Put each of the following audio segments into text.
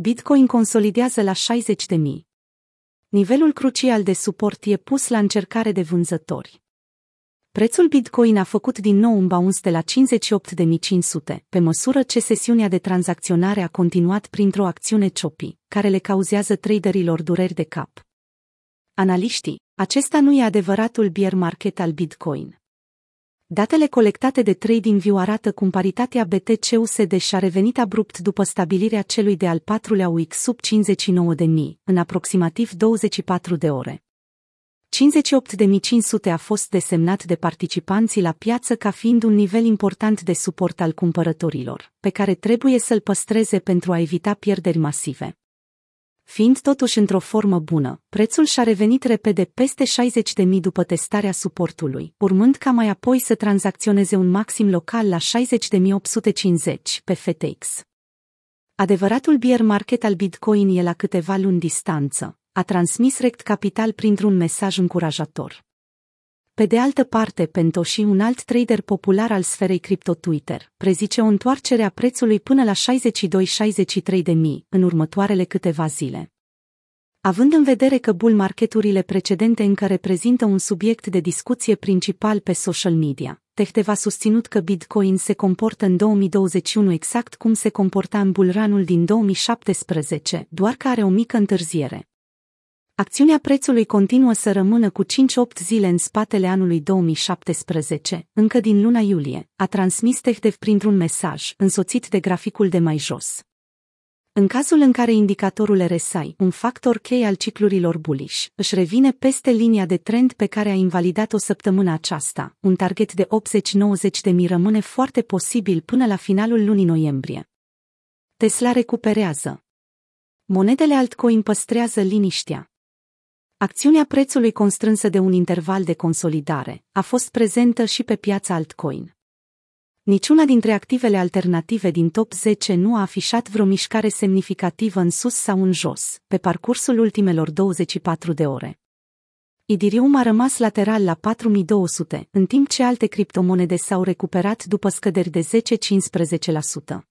Bitcoin consolidează la 60 de mii. Nivelul crucial de suport e pus la încercare de vânzători. Prețul Bitcoin a făcut din nou un bounce de la 58.500, pe măsură ce sesiunea de tranzacționare a continuat printr-o acțiune choppy, care le cauzează traderilor dureri de cap. Analiștii, acesta nu e adevăratul bear market al Bitcoin. Datele colectate de TradingView arată cum paritatea BTC-USD și-a revenit abrupt după stabilirea celui de al patrulea week sub 59.000, în aproximativ 24 de ore. 58.500 a fost desemnat de participanții la piață ca fiind un nivel important de suport al cumpărătorilor, pe care trebuie să-l păstreze pentru a evita pierderi masive. Fiind totuși într-o formă bună, prețul și-a revenit repede peste 60.000 după testarea suportului, urmând ca mai apoi să tranzacționeze un maxim local la 60.850 pe FTX. Adevăratul bear market al Bitcoin e la câteva luni distanță, a transmis Rect Capital printr-un mesaj încurajator. Pe de altă parte, Pentoshi, un alt trader popular al sferei cripto Twitter, prezice o întoarcere a prețului până la 62-63 de mii în următoarele câteva zile. Având în vedere că bull marketurile precedente încă reprezintă un subiect de discuție principal pe social media, Tehteva a susținut că Bitcoin se comportă în 2021 exact cum se comporta în bullrun din 2017, doar că are o mică întârziere. Acțiunea prețului continuă să rămână cu 5-8 zile în spatele anului 2017, încă din luna iulie, a transmis Tehtev printr-un mesaj, însoțit de graficul de mai jos. În cazul în care indicatorul RSI, un factor cheie al ciclurilor bullish, își revine peste linia de trend pe care a invalidat-o săptămână aceasta, un target de 80-90 de mii rămâne foarte posibil până la finalul lunii noiembrie. Tesla recuperează. Monedele altcoin păstrează liniștea. Acțiunea prețului constrânsă de un interval de consolidare a fost prezentă și pe piața altcoin. Niciuna dintre activele alternative din top 10 nu a afișat vreo mișcare semnificativă în sus sau în jos, pe parcursul ultimelor 24 de ore. Idirium a rămas lateral la 4200, în timp ce alte criptomonede s-au recuperat după scăderi de 10-15%.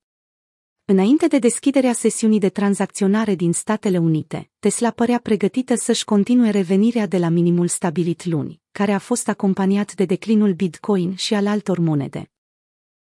Înainte de deschiderea sesiunii de tranzacționare din Statele Unite, Tesla părea pregătită să-și continue revenirea de la minimul stabilit luni, care a fost acompaniat de declinul Bitcoin și al altor monede.